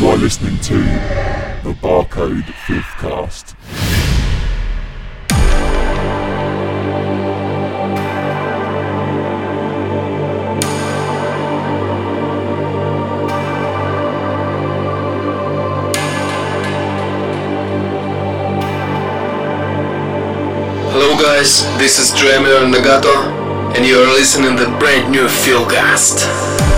You are listening to the Barcode Filthcast. Hello guys, this is Triamer Nagato and you are listening to the brand new Filthcast.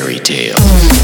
Fairy tales.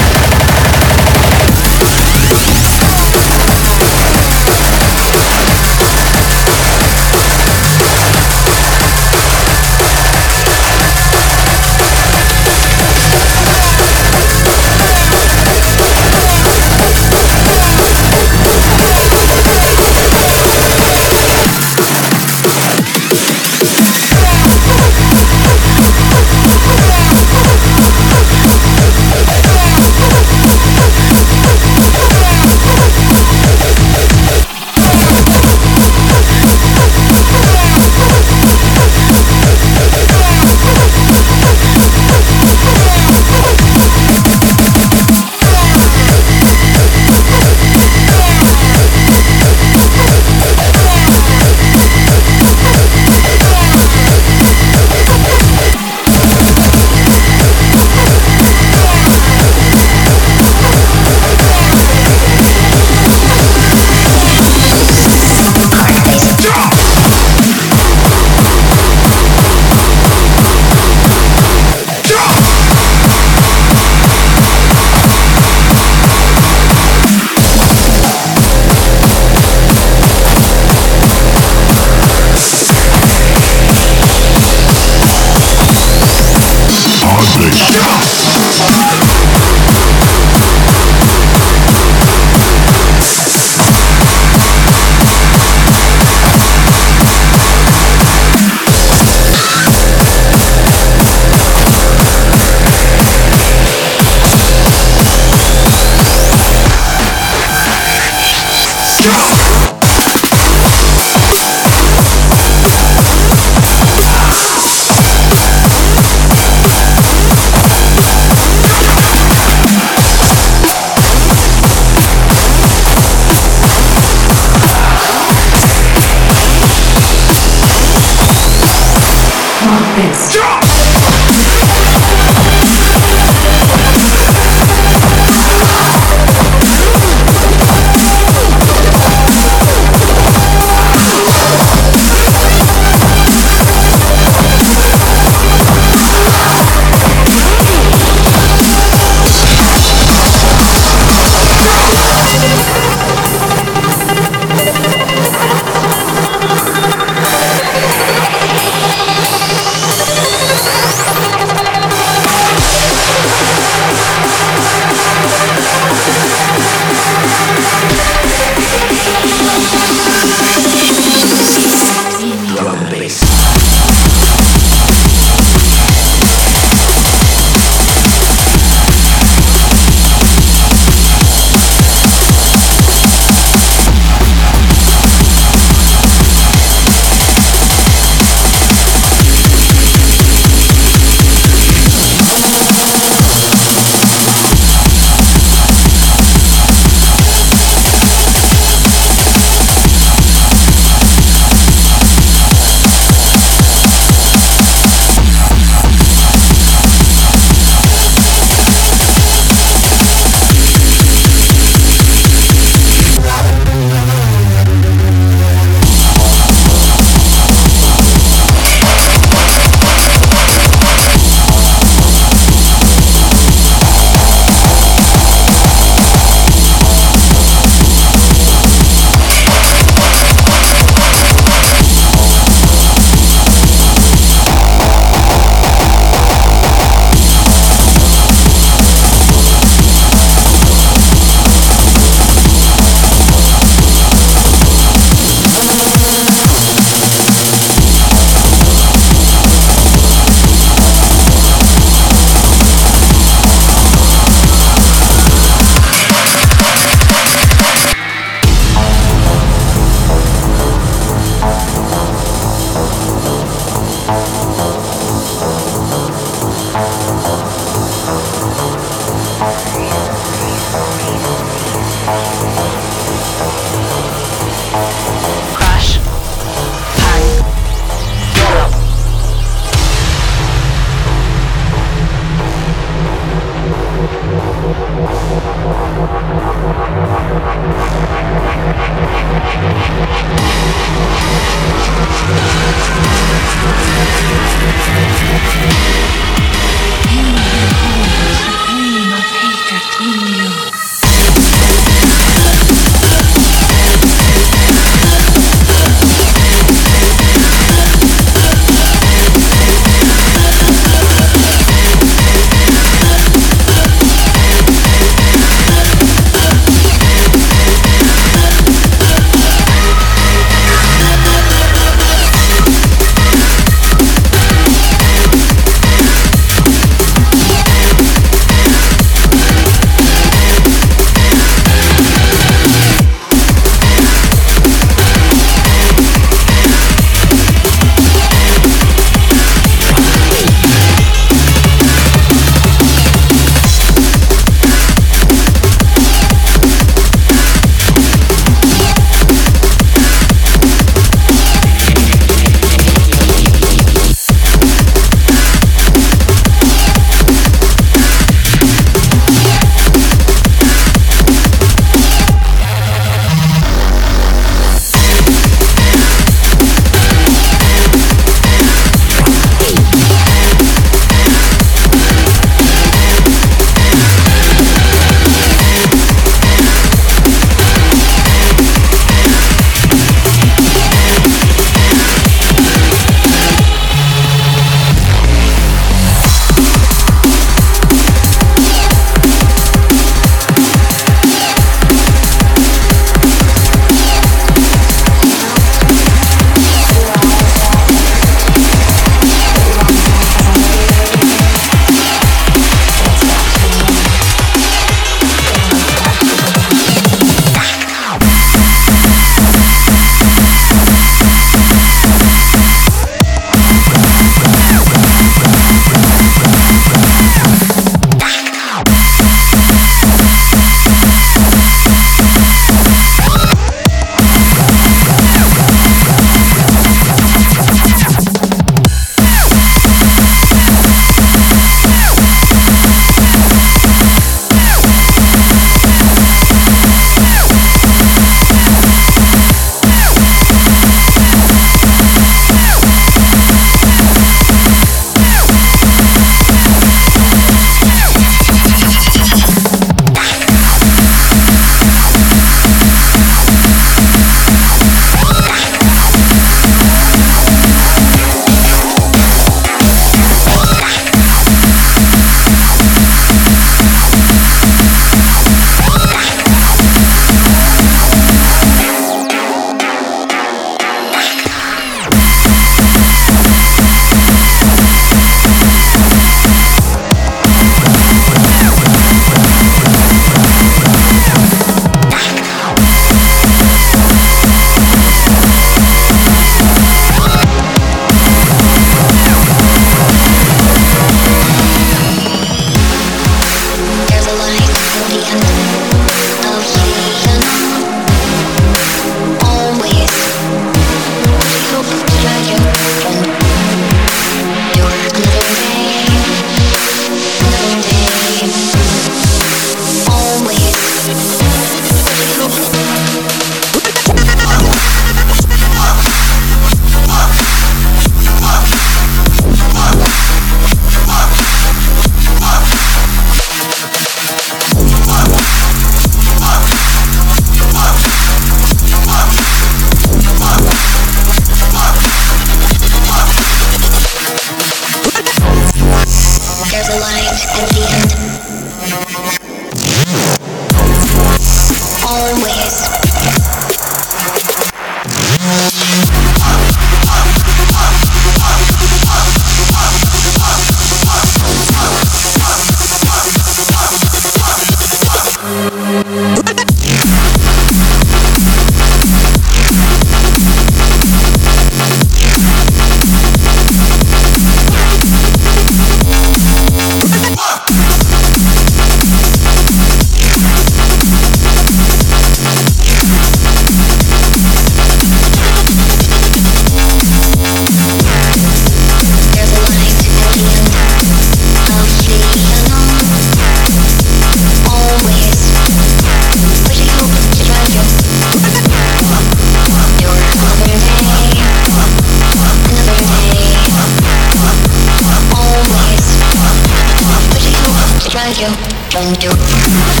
you, don't you.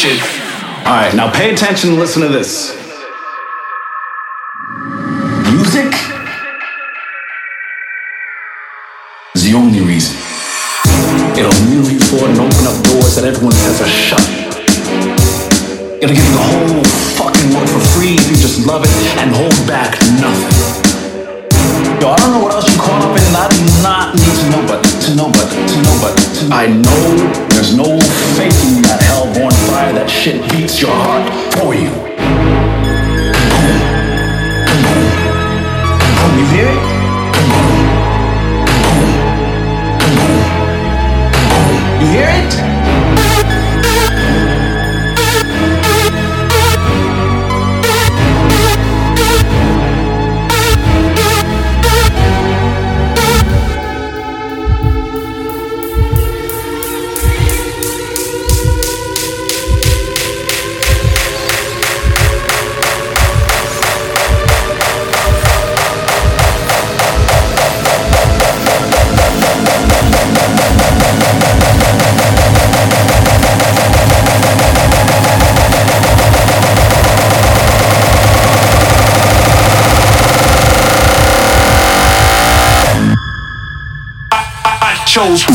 shit. All right, now pay attention and listen to this. for you. nachos.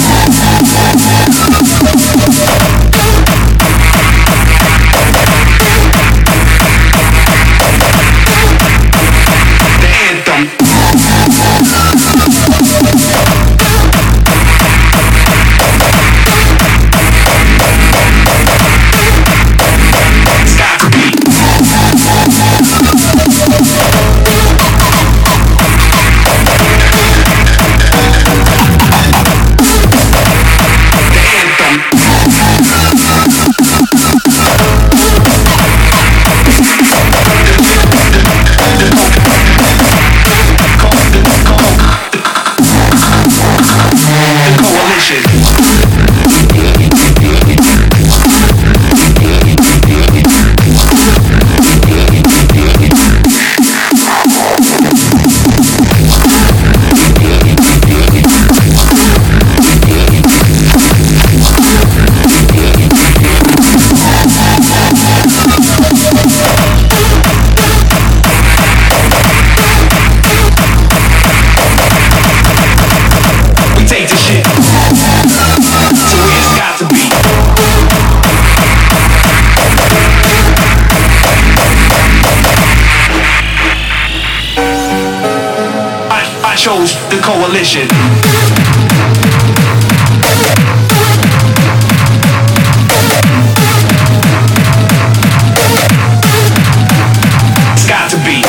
coalition. It's got to be.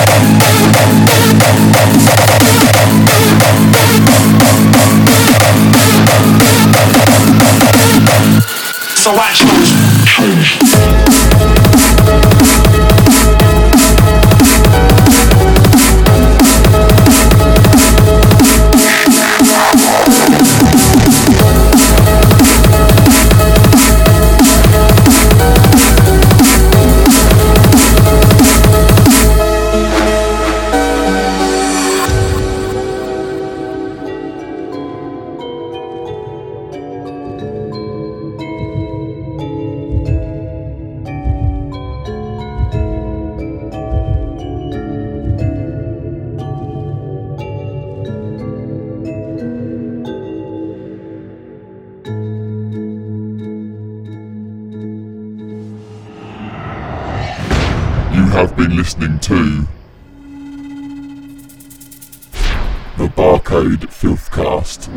So watch. listening to the Barcode Filthcast.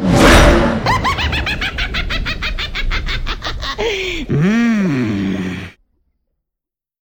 Mmm.